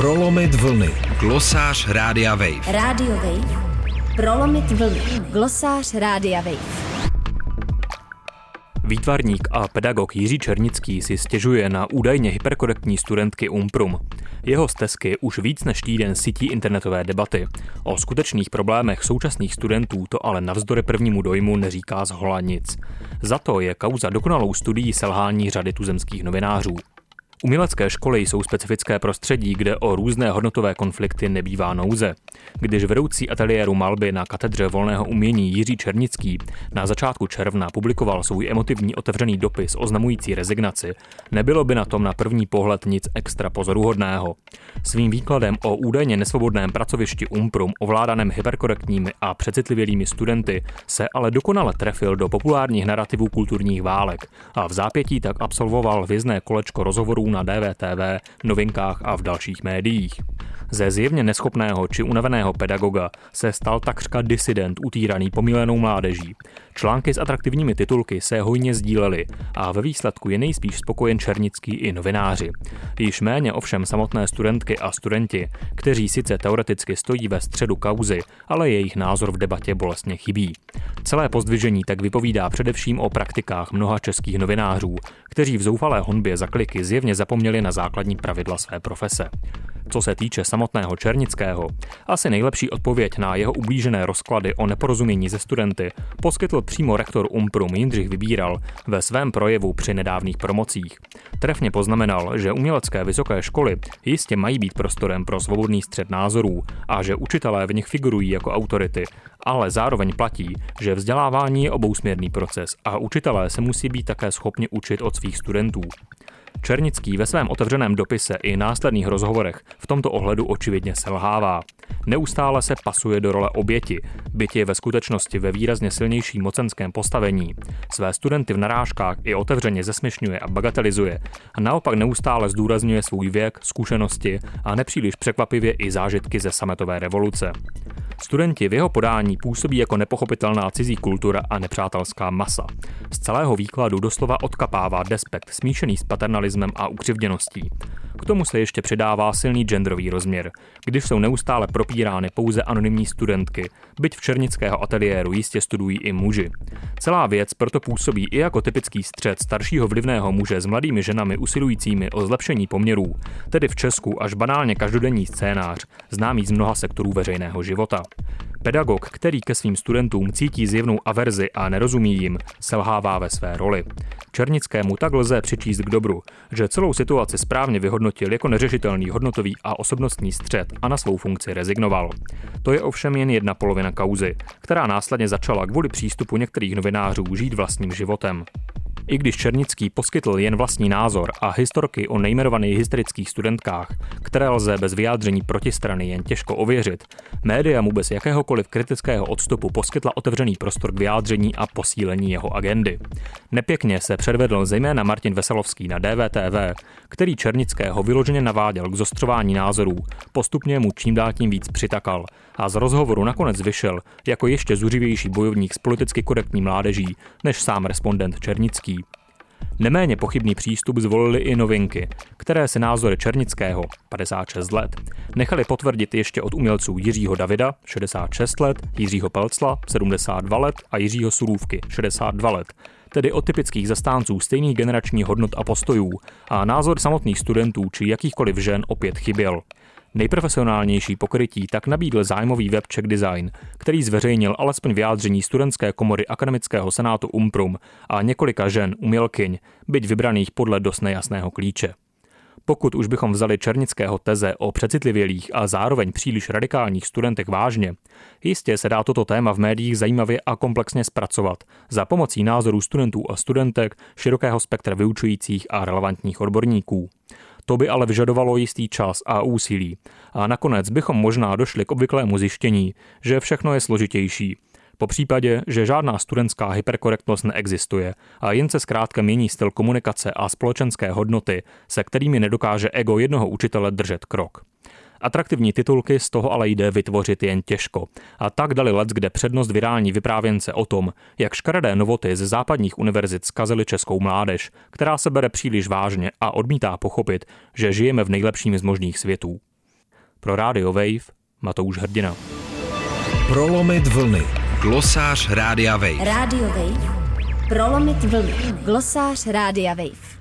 Prolomit vlny. Glosář Rádia Wave. Radio Wave. Prolomit vlny. Glosář Rádia Wave. Výtvarník a pedagog Jiří Černický si stěžuje na údajně hyperkorektní studentky Umprum. Jeho stezky už víc než týden sytí internetové debaty. O skutečných problémech současných studentů to ale navzdory prvnímu dojmu neříká z hola nic. Za to je kauza dokonalou studií selhání řady tuzemských novinářů. Umělecké školy jsou specifické prostředí, kde o různé hodnotové konflikty nebývá nouze. Když vedoucí ateliéru malby na katedře volného umění Jiří Černický na začátku června publikoval svůj emotivní otevřený dopis oznamující rezignaci, nebylo by na tom na první pohled nic extra pozoruhodného. Svým výkladem o údajně nesvobodném pracovišti Umprum ovládaném hyperkorektními a přecitlivělými studenty se ale dokonale trefil do populárních narrativů kulturních válek a v zápětí tak absolvoval vězné kolečko rozhovorů na DVTV, novinkách a v dalších médiích. Ze zjevně neschopného či unaveného pedagoga se stal takřka disident utíraný pomílenou mládeží. Články s atraktivními titulky se hojně sdílely a ve výsledku je nejspíš spokojen Černický i novináři. Již méně ovšem samotné studentky a studenti, kteří sice teoreticky stojí ve středu kauzy, ale jejich názor v debatě bolestně chybí. Celé pozdvižení tak vypovídá především o praktikách mnoha českých novinářů, kteří v zoufalé honbě za kliky zjevně zapomněli na základní pravidla své profese. Co se týče samotného Černického, asi nejlepší odpověď na jeho ublížené rozklady o neporozumění ze studenty poskytl přímo rektor Umprum Jindřich Vybíral ve svém projevu při nedávných promocích. Trefně poznamenal, že umělecké vysoké školy jistě mají být prostorem pro svobodný střed názorů a že učitelé v nich figurují jako autority, ale zároveň platí, že vzdělávání je obousměrný proces a učitelé se musí být také schopni učit od svých studentů. Černický ve svém otevřeném dopise i následných rozhovorech v tomto ohledu očividně selhává. Neustále se pasuje do role oběti, byť je ve skutečnosti ve výrazně silnějším mocenském postavení. Své studenty v narážkách i otevřeně zesměšňuje a bagatelizuje a naopak neustále zdůrazňuje svůj věk, zkušenosti a nepříliš překvapivě i zážitky ze sametové revoluce. Studenti v jeho podání působí jako nepochopitelná cizí kultura a nepřátelská masa. Z celého výkladu doslova odkapává despekt smíšený s paternalismem a ukřivděností. K tomu se ještě přidává silný genderový rozměr, když jsou neustále propírány pouze anonymní studentky, byť v černického ateliéru jistě studují i muži. Celá věc proto působí i jako typický střed staršího vlivného muže s mladými ženami usilujícími o zlepšení poměrů, tedy v Česku až banálně každodenní scénář, známý z mnoha sektorů veřejného života. Pedagog, který ke svým studentům cítí zjevnou averzi a nerozumí jim, selhává ve své roli. Černickému tak lze přičíst k dobru, že celou situaci správně vyhodnotil jako neřešitelný hodnotový a osobnostní střed a na svou funkci rezignoval. To je ovšem jen jedna polovina kauzy, která následně začala kvůli přístupu některých novinářů žít vlastním životem. I když Černický poskytl jen vlastní názor a historky o nejmenovaných hysterických studentkách, které lze bez vyjádření protistrany jen těžko ověřit, média mu bez jakéhokoliv kritického odstupu poskytla otevřený prostor k vyjádření a posílení jeho agendy. Nepěkně se předvedl zejména Martin Veselovský na DVTV, který Černického vyloženě naváděl k zostřování názorů, postupně mu čím dál tím víc přitakal a z rozhovoru nakonec vyšel jako ještě zuřivější bojovník s politicky korektní mládeží než sám respondent Černický. Neméně pochybný přístup zvolili i novinky, které se názory Černického, 56 let, nechali potvrdit ještě od umělců Jiřího Davida, 66 let, Jiřího Pelcla, 72 let a Jiřího Surůvky, 62 let, tedy od typických zastánců stejných generačních hodnot a postojů a názor samotných studentů či jakýchkoliv žen opět chyběl. Nejprofesionálnější pokrytí tak nabídl zájmový web Czech Design, který zveřejnil alespoň vyjádření studentské komory Akademického senátu Umprum a několika žen umělkyň, byť vybraných podle dost nejasného klíče. Pokud už bychom vzali Černického teze o přecitlivělých a zároveň příliš radikálních studentech vážně, jistě se dá toto téma v médiích zajímavě a komplexně zpracovat za pomocí názorů studentů a studentek, širokého spektra vyučujících a relevantních odborníků. To by ale vyžadovalo jistý čas a úsilí. A nakonec bychom možná došli k obvyklému zjištění, že všechno je složitější. Po případě, že žádná studentská hyperkorektnost neexistuje a jen se zkrátka mění styl komunikace a společenské hodnoty, se kterými nedokáže ego jednoho učitele držet krok. Atraktivní titulky z toho ale jde vytvořit jen těžko. A tak dali let, kde přednost virální vyprávěnce o tom, jak škaredé novoty ze západních univerzit zkazily českou mládež, která se bere příliš vážně a odmítá pochopit, že žijeme v nejlepším z možných světů. Pro Radio Wave Matouš Hrdina. Prolomit vlny. Glosář Rádia Wave. Radio Wave. Prolomit vlny. Glosář Rádia Wave.